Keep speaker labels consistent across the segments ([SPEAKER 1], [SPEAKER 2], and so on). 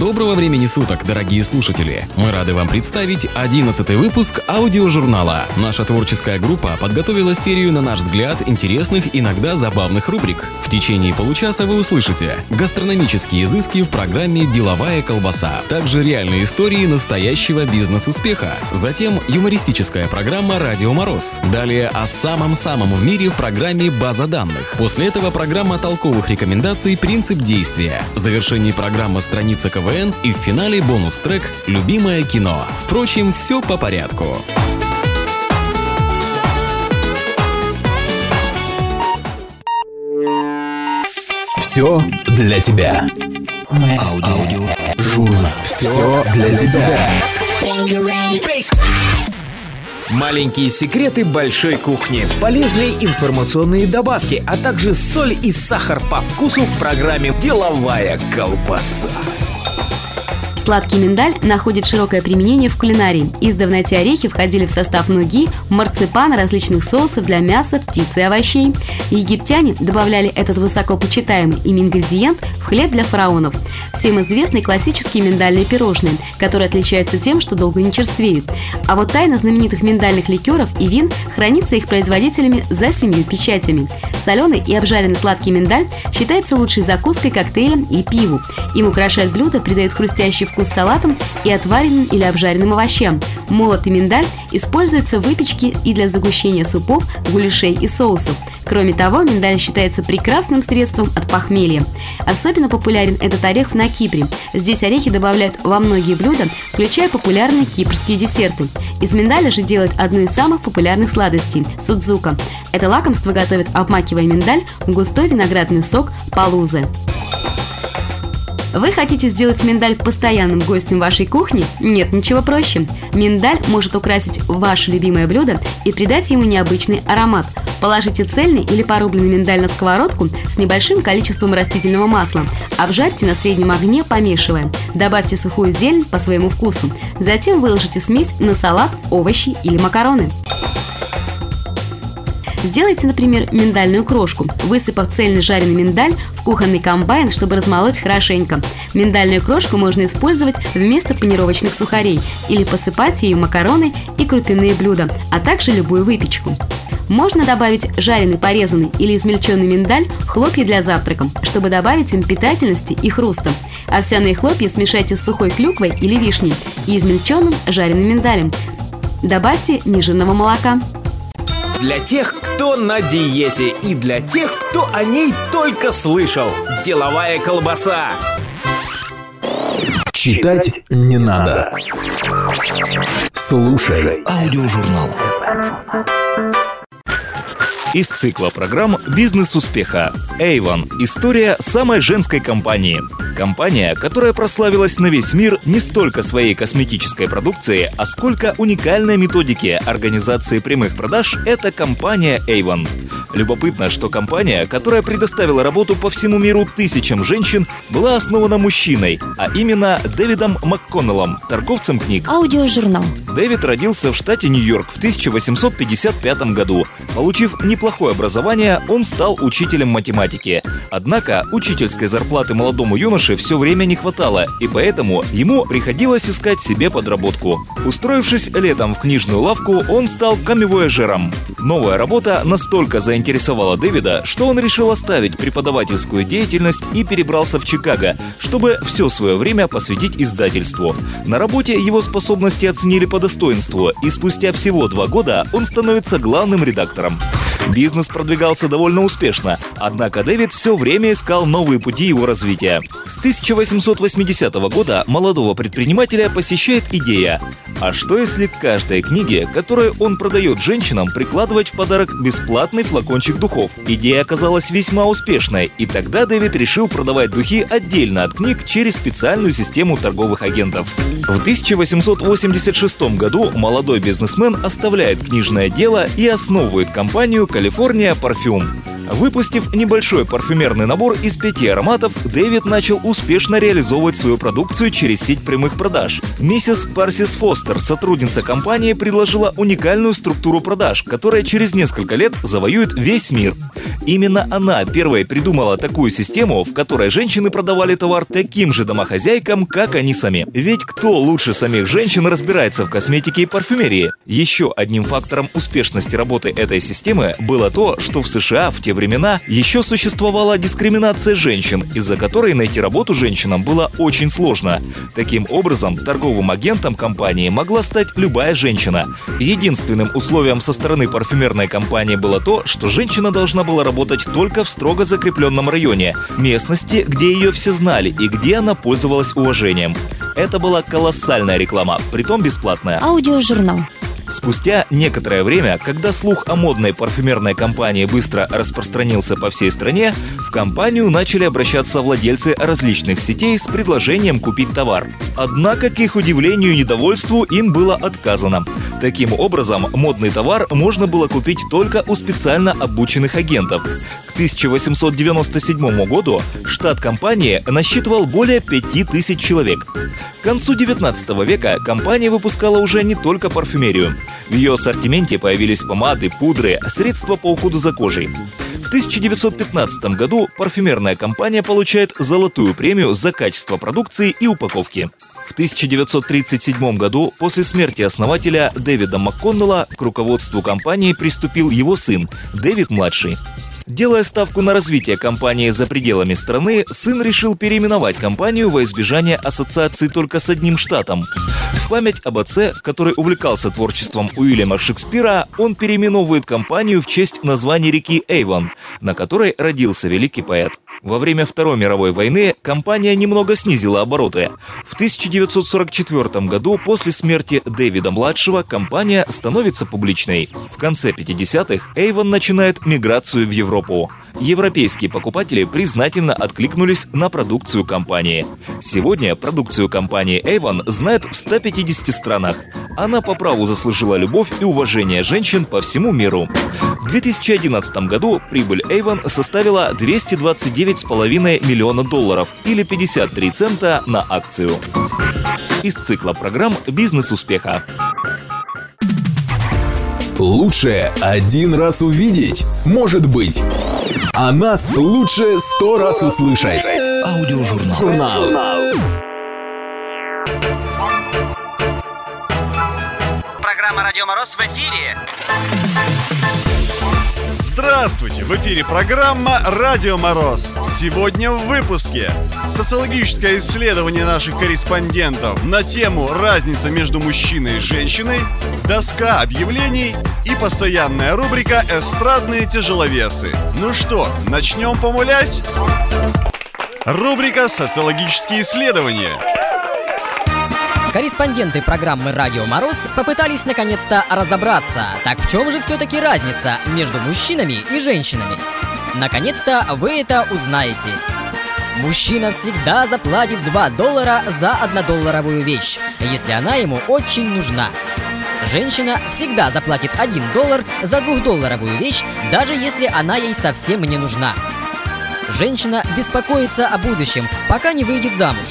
[SPEAKER 1] Доброго времени суток, дорогие слушатели! Мы рады вам представить 11 выпуск аудиожурнала. Наша творческая группа подготовила серию, на наш взгляд, интересных, иногда забавных рубрик. В течение получаса вы услышите гастрономические изыски в программе «Деловая колбаса», также реальные истории настоящего бизнес-успеха, затем юмористическая программа «Радио Мороз», далее о самом-самом в мире в программе «База данных». После этого программа толковых рекомендаций «Принцип действия». В завершении программа «Страница КВН» и в финале бонус-трек «Любимое кино». Впрочем, все по порядку.
[SPEAKER 2] Все для тебя. Аудио. Журнал. Все для тебя.
[SPEAKER 3] Маленькие секреты большой кухни, полезные информационные добавки, а также соль и сахар по вкусу в программе «Деловая колбаса».
[SPEAKER 4] Сладкий миндаль находит широкое применение в кулинарии. Издавна эти орехи входили в состав нуги, марципана, различных соусов для мяса, птицы и овощей. Египтяне добавляли этот высокопочитаемый им ингредиент в хлеб для фараонов. Всем известны классические миндальные пирожные, которые отличаются тем, что долго не черствеют. А вот тайна знаменитых миндальных ликеров и вин хранится их производителями за семью печатями. Соленый и обжаренный сладкий миндаль считается лучшей закуской, коктейлем и пиву. Им украшают блюдо, придают хрустящий вкус салатам и отваренным или обжаренным овощам. Молотый миндаль используется в выпечке и для загущения супов, гуляшей и соусов. Кроме того, миндаль считается прекрасным средством от похмелья. Особенно популярен этот орех на Кипре. Здесь орехи добавляют во многие блюда, включая популярные кипрские десерты. Из миндаля же делают одну из самых популярных сладостей – судзука. Это лакомство готовят, обмакивая миндаль в густой виноградный сок палузы. Вы хотите сделать миндаль постоянным гостем вашей кухни? Нет, ничего проще. Миндаль может украсить ваше любимое блюдо и придать ему необычный аромат. Положите цельный или порубленный миндаль на сковородку с небольшим количеством растительного масла. Обжарьте на среднем огне, помешивая. Добавьте сухую зелень по своему вкусу. Затем выложите смесь на салат, овощи или макароны. Сделайте, например, миндальную крошку, высыпав цельный жареный миндаль в кухонный комбайн, чтобы размолоть хорошенько. Миндальную крошку можно использовать вместо панировочных сухарей или посыпать ею макароны и крупяные блюда, а также любую выпечку. Можно добавить жареный, порезанный или измельченный миндаль хлопья для завтрака, чтобы добавить им питательности и хруста. Овсяные хлопья смешайте с сухой клюквой или вишней и измельченным жареным миндалем. Добавьте нежирного молока.
[SPEAKER 3] Для тех, кто на диете и для тех, кто о ней только слышал. Деловая колбаса.
[SPEAKER 2] Читать не надо. Слушай аудиожурнал.
[SPEAKER 5] Из цикла программ «Бизнес успеха» Avon. История самой женской компании. Компания, которая прославилась на весь мир не столько своей косметической продукцией, а сколько уникальной методики организации прямых продаж – это компания Avon. Любопытно, что компания, которая предоставила работу по всему миру тысячам женщин, была основана мужчиной, а именно Дэвидом МакКоннеллом, торговцем книг.
[SPEAKER 6] Аудиожурнал.
[SPEAKER 5] Дэвид родился в штате Нью-Йорк в 1855 году. Получив неплохое образование, он стал учителем математики. Однако учительской зарплаты молодому юноше все время не хватало, и поэтому ему приходилось искать себе подработку. Устроившись летом в книжную лавку, он стал камевояжером. Новая работа настолько заинтересовала Дэвида, что он решил оставить преподавательскую деятельность и перебрался в Чикаго, чтобы все свое время посвятить издательству. На работе его способности оценили по достоинству, и спустя всего два года он становится главным редактором. Бизнес продвигался довольно успешно, однако Дэвид все время искал новые пути его развития. С 1880 года молодого предпринимателя посещает идея. А что если к каждой книге, которую он продает женщинам, прикладывать в подарок бесплатный флакончик духов? Идея оказалась весьма успешной, и тогда Дэвид решил продавать духи отдельно от книг через специальную систему торговых агентов. В 1886 году молодой бизнесмен оставляет книжное дело и основывает компанию «Калифорния Парфюм». Выпустив небольшой парфюмерный набор из пяти ароматов, Дэвид начал успешно реализовывать свою продукцию через сеть прямых продаж. Миссис Парсис Фостер, сотрудница компании, предложила уникальную структуру продаж, которая через несколько лет завоюет весь мир. Именно она первой придумала такую систему, в которой женщины продавали товар таким же домохозяйкам, как они сами. Ведь кто лучше самих женщин разбирается в косметике и парфюмерии? Еще одним фактором успешности работы этой системы было то, что в США в те времена еще существовала дискриминация женщин, из-за которой найти работу женщинам было очень сложно. Таким образом, торговым агентом компании могла стать любая женщина. Единственным условием со стороны парфюмерной компании было то, что женщина должна была работать только в строго закрепленном районе, местности, где ее все знали и где она пользовалась уважением. Это была колоссальная реклама, притом бесплатная.
[SPEAKER 6] Аудиожурнал.
[SPEAKER 5] Спустя некоторое время, когда слух о модной парфюмерной компании быстро распространился по всей стране, в компанию начали обращаться владельцы различных сетей с предложением купить товар. Однако, к их удивлению и недовольству, им было отказано. Таким образом, модный товар можно было купить только у специально обученных агентов. К 1897 году штат компании насчитывал более 5000 человек. К концу 19 века компания выпускала уже не только парфюмерию. В ее ассортименте появились помады, пудры, средства по уходу за кожей. В 1915 году парфюмерная компания получает золотую премию за качество продукции и упаковки. В 1937 году, после смерти основателя Дэвида МакКоннелла, к руководству компании приступил его сын, Дэвид-младший. Делая ставку на развитие компании за пределами страны, сын решил переименовать компанию во избежание ассоциации только с одним штатом. В память об отце, который увлекался творчеством Уильяма Шекспира, он переименовывает компанию в честь названия реки Эйвон, на которой родился великий поэт. Во время Второй мировой войны компания немного снизила обороты. В 1944 году после смерти Дэвида-младшего компания становится публичной. В конце 50-х Avon начинает миграцию в Европу. Европейские покупатели признательно откликнулись на продукцию компании. Сегодня продукцию компании Avon знают в 150 странах. Она по праву заслужила любовь и уважение женщин по всему миру. В 2011 году прибыль Avon составила 229,5 миллиона долларов или 53 цента на акцию. Из цикла программ «Бизнес успеха».
[SPEAKER 2] Лучше один раз увидеть, может быть. А нас лучше сто раз услышать.
[SPEAKER 3] Аудиожурнал.
[SPEAKER 2] Журнал.
[SPEAKER 7] Программа «Радио Мороз» в эфире.
[SPEAKER 8] Здравствуйте! В эфире программа «Радио Мороз». Сегодня в выпуске социологическое исследование наших корреспондентов на тему «Разница между мужчиной и женщиной», доска объявлений и постоянная рубрика «Эстрадные тяжеловесы». Ну что, начнем помулясь? Рубрика «Социологические исследования».
[SPEAKER 9] Корреспонденты программы «Радио Мороз» попытались наконец-то разобраться, так в чем же все-таки разница между мужчинами и женщинами. Наконец-то вы это узнаете. Мужчина всегда заплатит 2 доллара за однодолларовую вещь, если она ему очень нужна. Женщина всегда заплатит 1 доллар за двухдолларовую вещь, даже если она ей совсем не нужна. Женщина беспокоится о будущем, пока не выйдет замуж.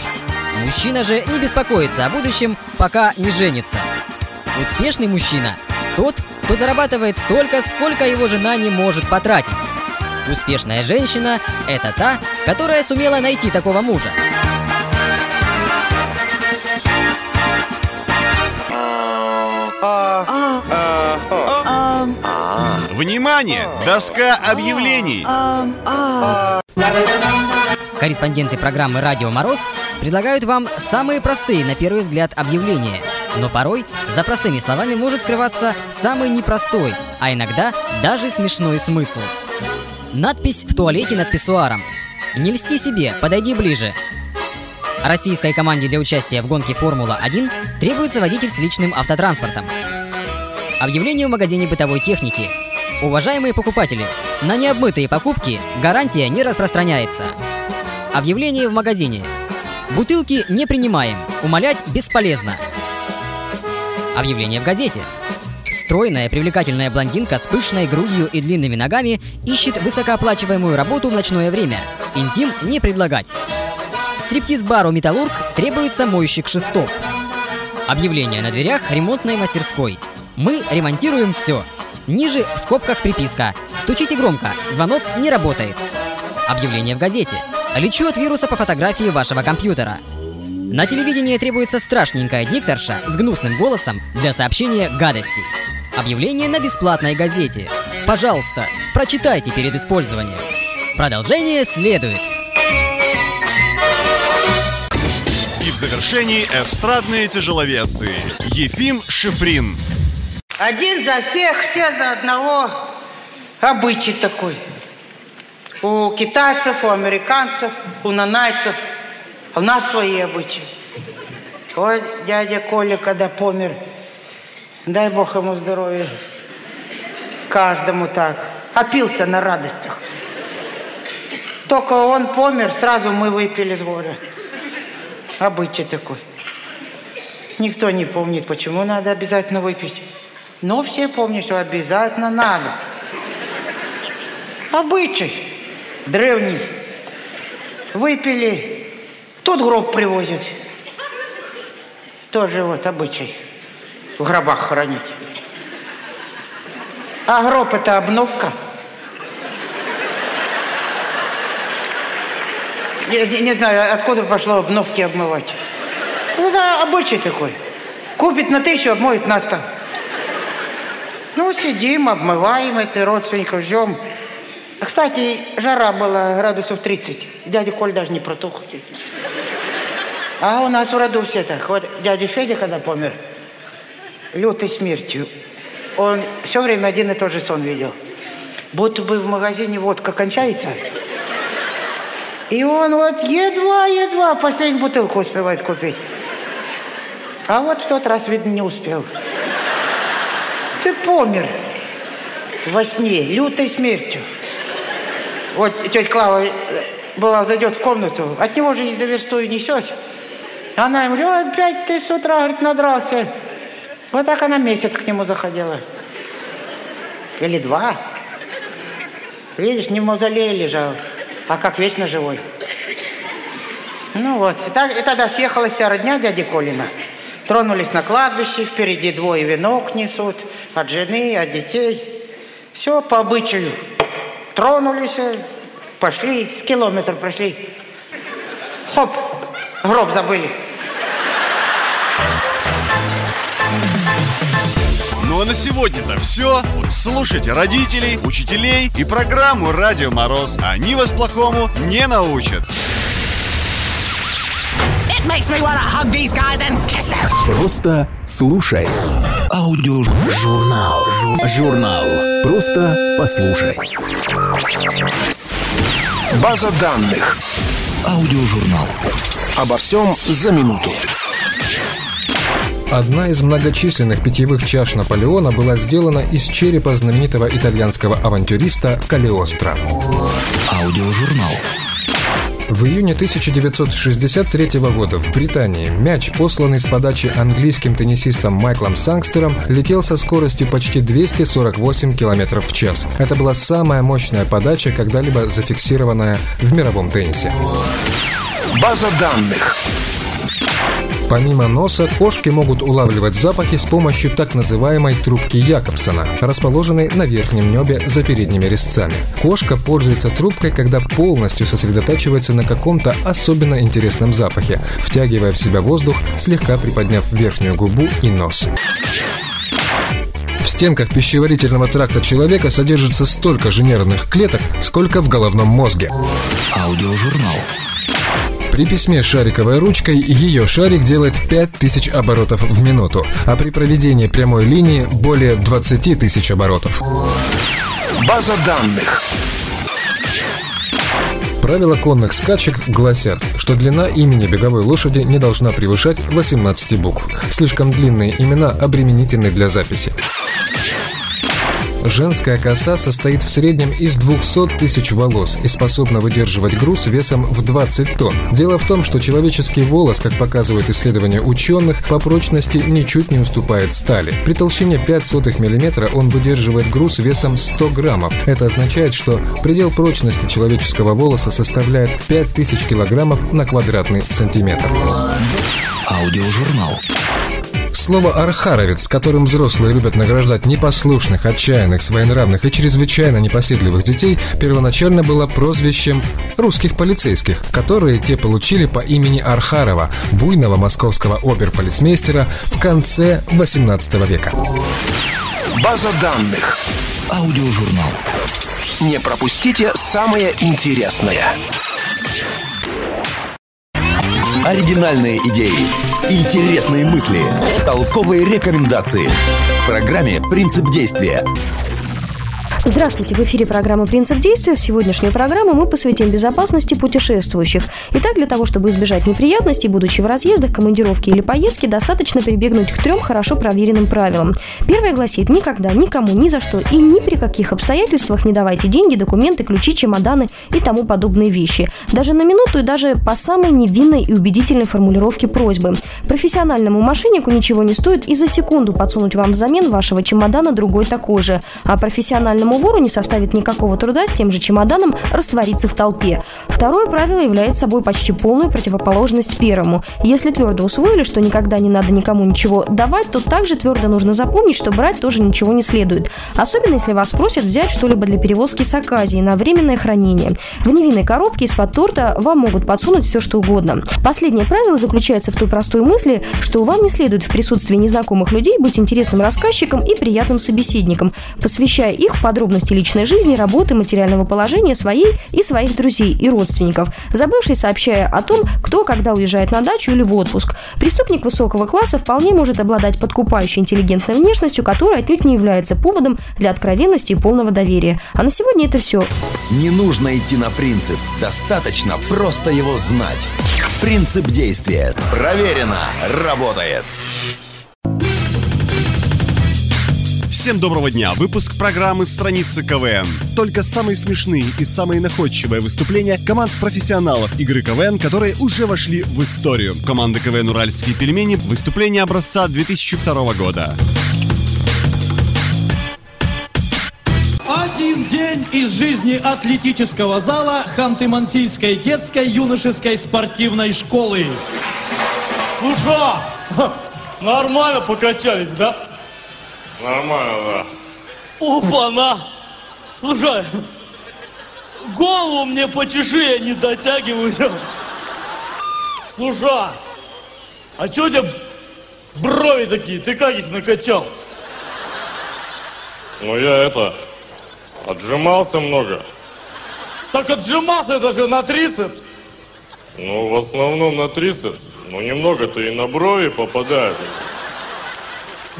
[SPEAKER 9] Мужчина же не беспокоится о будущем, пока не женится. Успешный мужчина – тот, кто зарабатывает столько, сколько его жена не может потратить. Успешная женщина – это та, которая сумела найти такого мужа.
[SPEAKER 8] Внимание! Доска объявлений!
[SPEAKER 9] Корреспонденты программы «Радио Мороз» предлагают вам самые простые, на первый взгляд, объявления. Но порой за простыми словами может скрываться самый непростой, а иногда даже смешной смысл. Надпись в туалете над писсуаром. «Не льсти себе, подойди ближе». Российской команде для участия в гонке «Формула-1» требуется водитель с личным автотранспортом. Объявление в магазине бытовой техники. Уважаемые покупатели, на необмытые покупки гарантия не распространяется. Объявление в магазине. Бутылки не принимаем, умолять бесполезно. Объявление в газете. Стройная, привлекательная блондинка с пышной грудью и длинными ногами ищет высокооплачиваемую работу в ночное время. Интим не предлагать. Стриптиз-бару «Металлург» требуется мойщик шестов. Объявление на дверях ремонтной мастерской. Мы ремонтируем все. Ниже в скобках приписка. Стучите громко, звонок не работает. Объявление в газете. Лечу от вируса по фотографии вашего компьютера. На телевидении требуется страшненькая дикторша с гнусным голосом для сообщения гадостей. Объявление на бесплатной газете. Пожалуйста, прочитайте перед использованием. Продолжение следует.
[SPEAKER 8] И в завершении эстрадные тяжеловесы. Ефим Шифрин.
[SPEAKER 6] Один за всех, все за одного. Обычай такой. У китайцев, у американцев, у нанайцев. А у нас свои обычаи. Ой, дядя Коля, когда помер, дай Бог ему здоровья. Каждому так. Опился на радостях. Только он помер, сразу мы выпили с горя. Обычай такой. Никто не помнит, почему надо обязательно выпить. Но все помнят, что обязательно надо. Обычай древний. Выпили, тут гроб привозят. Тоже вот обычай. В гробах хранить. А гроб это обновка. Я не, не знаю, откуда пошло обновки обмывать. Ну да, обычай такой. Купит на тысячу, обмоет на сто. Ну, сидим, обмываем это, родственников ждем. Кстати, жара была градусов 30. Дядя Коль даже не протух. А у нас в роду все так. Вот дядя Федя, когда помер, лютой смертью, он все время один и тот же сон видел. Будто бы в магазине водка кончается. И он вот едва-едва последнюю бутылку успевает купить. А вот в тот раз, видно, не успел. Ты помер во сне, лютой смертью. Вот тетя Клава была, зайдет в комнату, от него же не за версту несет. Она ему говорит, опять ты с утра, говорит, надрался. Вот так она месяц к нему заходила. Или два. Видишь, не в мавзолее лежал, а как вечно живой. Ну вот, и, так, и тогда съехалась вся родня дяди Колина. Тронулись на кладбище, впереди двое венок несут, от жены, от детей. Все по обычаю. Тронулись, пошли, с километр прошли. Хоп, гроб забыли.
[SPEAKER 8] Ну а на сегодня-то все. Слушайте родителей, учителей и программу «Радио Мороз». Они вас плохому не научат.
[SPEAKER 10] It makes me wanna hug these guys and kiss them.
[SPEAKER 2] Просто слушай. Аудиожурнал. Журнал. Просто послушай.
[SPEAKER 11] База данных. Аудиожурнал. Обо всем за минуту.
[SPEAKER 12] Одна из многочисленных питьевых чаш Наполеона была сделана из черепа знаменитого итальянского авантюриста Калиостро.
[SPEAKER 11] Аудиожурнал.
[SPEAKER 12] В июне 1963 года в Британии мяч, посланный с подачи английским теннисистом Майклом Сангстером, летел со скоростью почти 248 км в час. Это была самая мощная подача, когда-либо зафиксированная в мировом теннисе.
[SPEAKER 11] База данных.
[SPEAKER 12] Помимо носа, кошки могут улавливать запахи с помощью так называемой трубки Якобсона, расположенной на верхнем небе за передними резцами. Кошка пользуется трубкой, когда полностью сосредотачивается на каком-то особенно интересном запахе, втягивая в себя воздух, слегка приподняв верхнюю губу и нос. В стенках пищеварительного тракта человека содержится столько же нервных клеток, сколько в головном мозге.
[SPEAKER 11] Аудиожурнал.
[SPEAKER 12] При письме шариковой ручкой ее шарик делает 5000 оборотов в минуту, а при проведении прямой линии более 20 тысяч оборотов.
[SPEAKER 11] База данных.
[SPEAKER 12] Правила конных скачек гласят, что длина имени беговой лошади не должна превышать 18 букв. Слишком длинные имена обременительны для записи. Женская коса состоит в среднем из 200 тысяч волос и способна выдерживать груз весом в 20 тонн. Дело в том, что человеческий волос, как показывают исследования ученых, по прочности ничуть не уступает стали. При толщине 5 сотых миллиметра он выдерживает груз весом 100 граммов. Это означает, что предел прочности человеческого волоса составляет 5000 килограммов на квадратный сантиметр.
[SPEAKER 11] Аудиожурнал.
[SPEAKER 12] Слово «архаровец», которым взрослые любят награждать непослушных, отчаянных, своенравных и чрезвычайно непоседливых детей, первоначально было прозвищем русских полицейских, которые те получили по имени Архарова, буйного московского оберполицмейстера в конце 18 века.
[SPEAKER 11] База данных. Аудиожурнал. Не пропустите самое интересное.
[SPEAKER 13] Оригинальные идеи, интересные мысли, толковые рекомендации. В программе «Принцип действия»
[SPEAKER 14] Здравствуйте, в эфире программа «Принцип действия». В сегодняшнюю программу мы посвятим безопасности путешествующих. Итак, для того, чтобы избежать неприятностей, будучи в разъездах, командировке или поездке, достаточно прибегнуть к трем хорошо проверенным правилам. Первое гласит «Никогда, никому, ни за что и ни при каких обстоятельствах не давайте деньги, документы, ключи, чемоданы и тому подобные вещи. Даже на минуту и даже по самой невинной и убедительной формулировке просьбы. Профессиональному мошеннику ничего не стоит и за секунду подсунуть вам взамен вашего чемодана другой такой же, а профессиональному вору не составит никакого труда с тем же чемоданом раствориться в толпе. Второе правило является собой почти полную противоположность первому. Если твердо усвоили, что никогда не надо никому ничего давать, то также твердо нужно запомнить, что брать тоже ничего не следует. Особенно, если вас просят взять что-либо для перевозки с Аказии на временное хранение. В невинной коробке из-под торта вам могут подсунуть все, что угодно. Последнее правило заключается в той простой мысли, что вам не следует в присутствии незнакомых людей быть интересным рассказчиком и приятным собеседником, посвящая их в подробности личной жизни, работы, материального положения своей и своих друзей и родственников, забывший сообщая о том, кто когда уезжает на дачу или в отпуск. Преступник высокого класса вполне может обладать подкупающей интеллигентной внешностью, которая отнюдь не является поводом для откровенности и полного доверия. А на сегодня это все.
[SPEAKER 13] Не нужно идти на принцип, достаточно просто его знать. Принцип действия. Проверено. Работает.
[SPEAKER 8] Всем доброго дня! Выпуск программы «Страницы КВН». Только самые смешные и самые находчивые выступления команд профессионалов игры КВН, которые уже вошли в историю. Команда КВН «Уральские пельмени» – выступление образца 2002 года.
[SPEAKER 15] Один день из жизни атлетического зала Ханты-Мансийской детской юношеской спортивной школы.
[SPEAKER 16] Слушай, нормально покачались, да?
[SPEAKER 17] Нормально,
[SPEAKER 16] Опа-на! Слушай, голову мне почеши, я не дотягиваюсь. Слушай, а что у тебя брови такие? Ты как их накачал?
[SPEAKER 17] да. Ну я это, отжимался много.
[SPEAKER 16] Так отжимался это же на трицепс.
[SPEAKER 17] Ну, в основном на трицепс. Но немного-то и на брови попадает.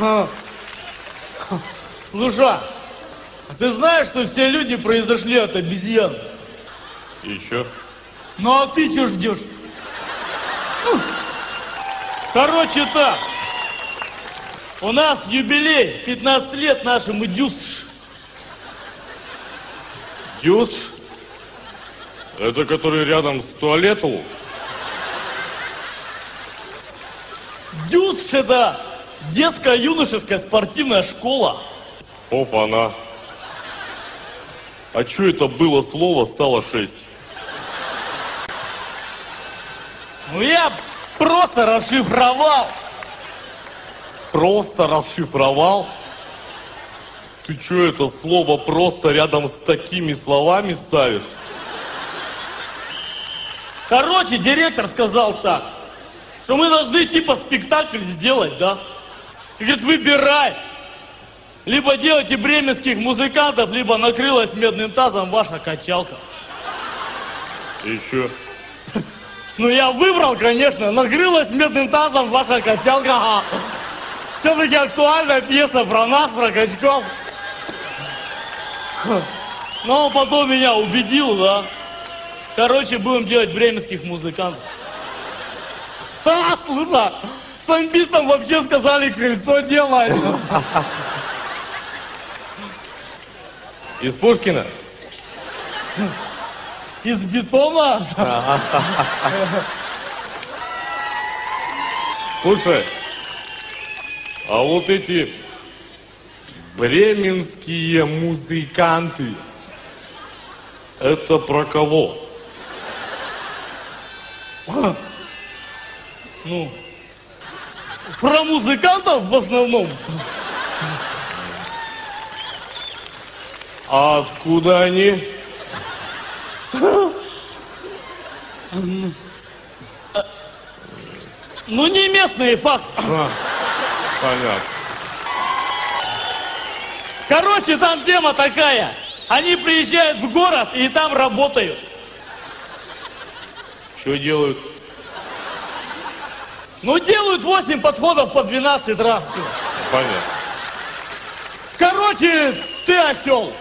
[SPEAKER 16] А. Слушай, а ты знаешь, что все люди произошли от обезьян?
[SPEAKER 17] Чё?
[SPEAKER 16] Ну а ты что ждешь? Ну, Короче так, у нас юбилей, 15 лет нашему дюсш.
[SPEAKER 17] Дюш? Это который рядом с туалетом?
[SPEAKER 16] Дюсш это детская юношеская спортивная школа.
[SPEAKER 17] Опа-на. А чё это было слово стало шесть?
[SPEAKER 16] Ну я просто расшифровал.
[SPEAKER 17] Просто расшифровал? Ты чё это слово просто рядом с такими словами ставишь?
[SPEAKER 16] Короче, директор сказал так, что мы должны типа спектакль сделать, да? И говорит, выбирай. Либо делайте бременских музыкантов, либо накрылась медным тазом ваша качалка.
[SPEAKER 17] И чё?
[SPEAKER 16] Ну я выбрал, конечно, накрылась медным тазом ваша качалка. Все-таки актуальная пьеса про нас, про качков. Но он потом меня убедил, да. Короче, будем делать бременских музыкантов. А, слушай, самбистам вообще сказали крыльцо делать.
[SPEAKER 17] Из Пушкина?
[SPEAKER 16] Из бетона?
[SPEAKER 17] Слушай, а вот эти бременские музыканты, это про кого?
[SPEAKER 16] Ну, про музыкантов в основном.
[SPEAKER 17] А откуда они?
[SPEAKER 16] Ну, не местные, факт.
[SPEAKER 17] А, понятно.
[SPEAKER 16] Короче, там тема такая. Они приезжают в город и там работают.
[SPEAKER 17] Что делают?
[SPEAKER 16] Ну, делают 8 подходов по 12 раз. Всё.
[SPEAKER 17] Понятно.
[SPEAKER 16] Короче, ты осел.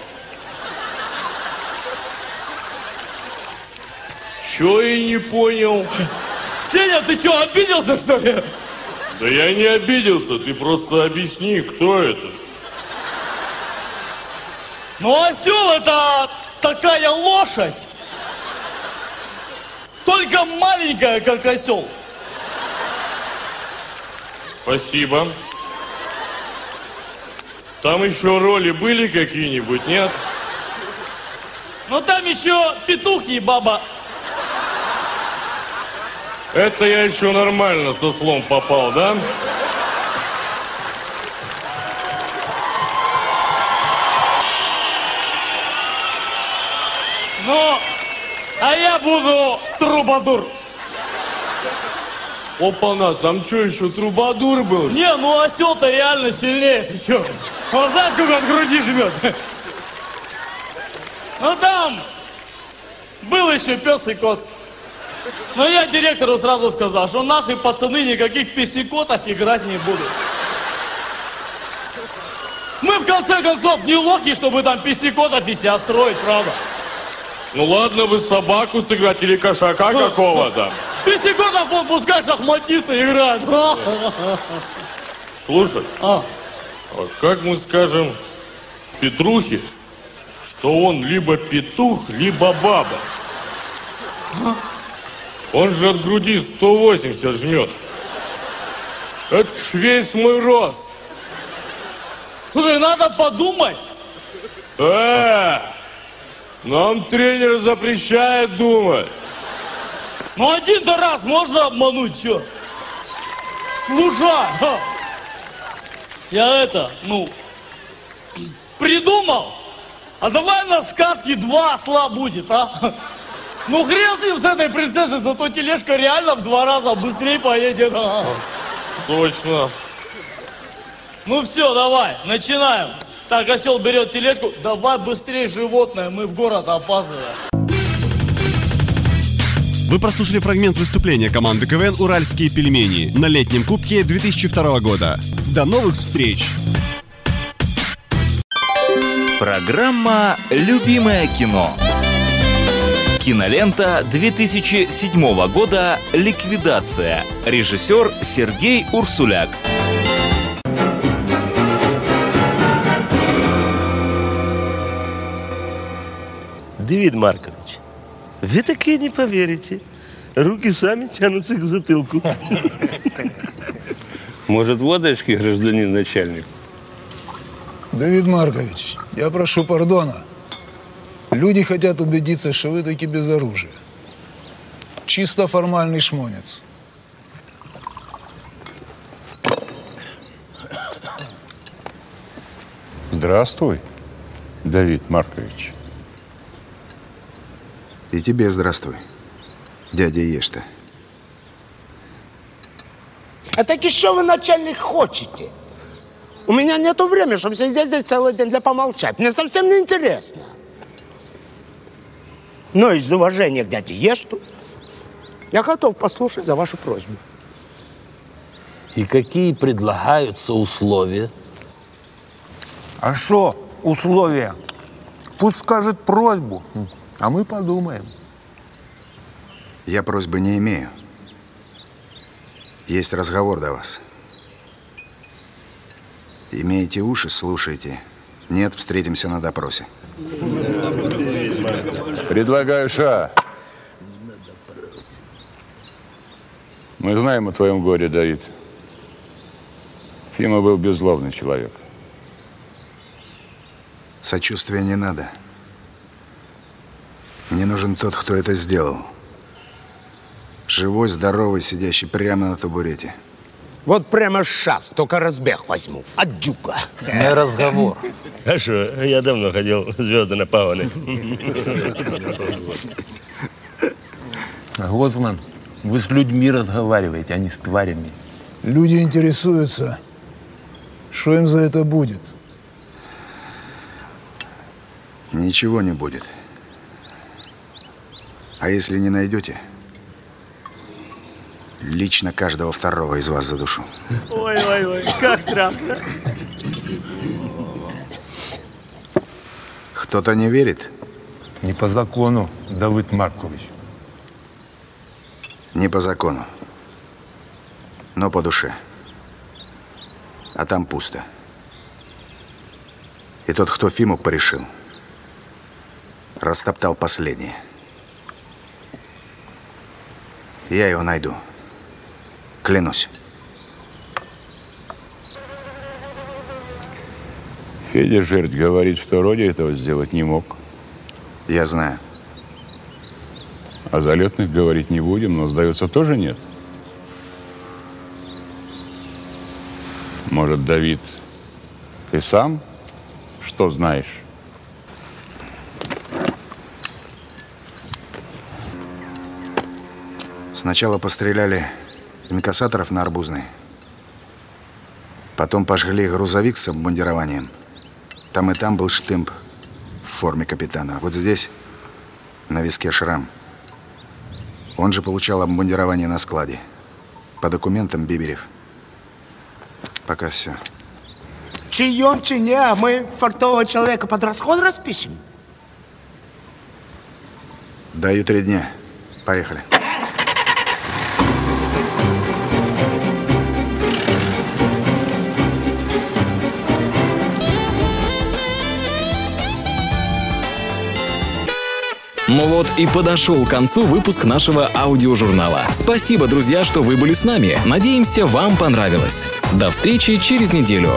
[SPEAKER 17] Чё я не понял?
[SPEAKER 16] Сеня, ты что, обиделся, что ли?
[SPEAKER 17] Да я не обиделся, ты просто объясни, кто это.
[SPEAKER 16] Ну, осел это такая лошадь. Только маленькая, как осел.
[SPEAKER 17] Спасибо. Там еще роли были какие-нибудь, нет?
[SPEAKER 16] Ну, там еще петух и баба.
[SPEAKER 17] Это я еще нормально со слом попал, да?
[SPEAKER 16] Ну, а я буду трубадур.
[SPEAKER 17] Опа-на, там что еще, трубадур был?
[SPEAKER 16] Не, ну осел-то реально сильнее, ты что? Он знаешь, сколько от груди жмет? Ну там был еще пес и кот. Но я директору сразу сказал, что наши пацаны никаких песикотов играть не будут. Мы в конце концов не лохи, чтобы там песикотов и себя строить, правда?
[SPEAKER 17] Ну ладно, вы собаку сыграть или кошака какого-то.
[SPEAKER 16] Песикотов он пускай шахматисты играют.
[SPEAKER 17] Слушай,
[SPEAKER 16] а.
[SPEAKER 17] а как мы скажем Петрухе, что он либо петух, либо баба? Он же от груди 180 жмет. Это ж весь мой рост.
[SPEAKER 16] Слушай, надо подумать.
[SPEAKER 17] Э, нам тренер запрещает думать.
[SPEAKER 16] Ну один-то раз можно обмануть? Слушай, ха, я это, ну, придумал. А давай на сказке два осла будет, а? Ну хрен с ним, с этой принцессой, зато тележка реально в два раза быстрее поедет. А.
[SPEAKER 17] Точно.
[SPEAKER 16] Ну все, давай, начинаем. Так, осел берет тележку. Давай быстрее, животное, мы в город опаздываем.
[SPEAKER 8] Вы прослушали фрагмент выступления команды КВН «Уральские пельмени» на летнем кубке 2002 года. До новых встреч!
[SPEAKER 5] Программа «Любимое кино». Кинолента 2007 года «Ликвидация». Режиссер Сергей Урсуляк.
[SPEAKER 18] Давид Маркович, вы таки не поверите. Руки сами тянутся к затылку. Может, водочки, гражданин начальник?
[SPEAKER 19] Давид Маркович, я прошу пардона. Люди хотят убедиться, что вы таки без оружия. Чисто формальный шмонец.
[SPEAKER 20] Здравствуй, Давид Маркович.
[SPEAKER 21] И тебе здравствуй, дядя Ешта.
[SPEAKER 22] А так и что вы, начальник, хочете? У меня нету времени, чтобы сидеть здесь целый день для помолчать. Мне совсем не интересно. Но из уважения к дяде Ешту я готов послушать за вашу просьбу.
[SPEAKER 18] И какие предлагаются условия?
[SPEAKER 19] А что условия? Пусть скажет просьбу, а мы подумаем.
[SPEAKER 21] Я просьбы не имею. Есть разговор до вас. Имеете уши, слушайте. Нет, встретимся на допросе.
[SPEAKER 20] Предлагаю ша. Мы знаем о твоем горе, Давид. Фима был беззлобный человек.
[SPEAKER 21] Сочувствия не надо. Мне нужен тот, кто это сделал. Живой, здоровый, сидящий прямо на табурете.
[SPEAKER 22] Вот прямо сейчас, только разбег возьму. От дюка.
[SPEAKER 18] Не разговор. А что, я давно ходил звезды на паваны.
[SPEAKER 19] Гоцман, вы с людьми разговариваете, а не с тварями.
[SPEAKER 23] Люди интересуются, что им за это будет.
[SPEAKER 21] Ничего не будет. А если не найдете, лично каждого второго из вас задушу.
[SPEAKER 18] Ой-ой-ой, как страшно.
[SPEAKER 21] Кто-то не верит?
[SPEAKER 19] Не по закону, Давид Маркович.
[SPEAKER 21] Не по закону. Но по душе. А там пусто. И тот, кто Фиму порешил, растоптал последнее. Я его найду. Клянусь.
[SPEAKER 20] Федя Жерть говорит, что Роди этого сделать не мог.
[SPEAKER 21] Я знаю.
[SPEAKER 20] О залетных говорить не будем, но, сдается, тоже нет. Может, Давид, ты сам что знаешь?
[SPEAKER 21] Сначала постреляли инкассаторов на Арбузной. Потом пожгли грузовик с обмундированием. Там и там был штемп в форме капитана. Вот здесь на виске шрам. Он же получал обмундирование на складе. По документам Биберев. Пока все.
[SPEAKER 22] Чьем чине, а мы фартового человека под расход распишем?
[SPEAKER 21] Даю три дня. Поехали.
[SPEAKER 1] Ну вот и подошел к концу выпуск нашего аудиожурнала. Спасибо, друзья, что вы были с нами. Надеемся, вам понравилось. До встречи через неделю.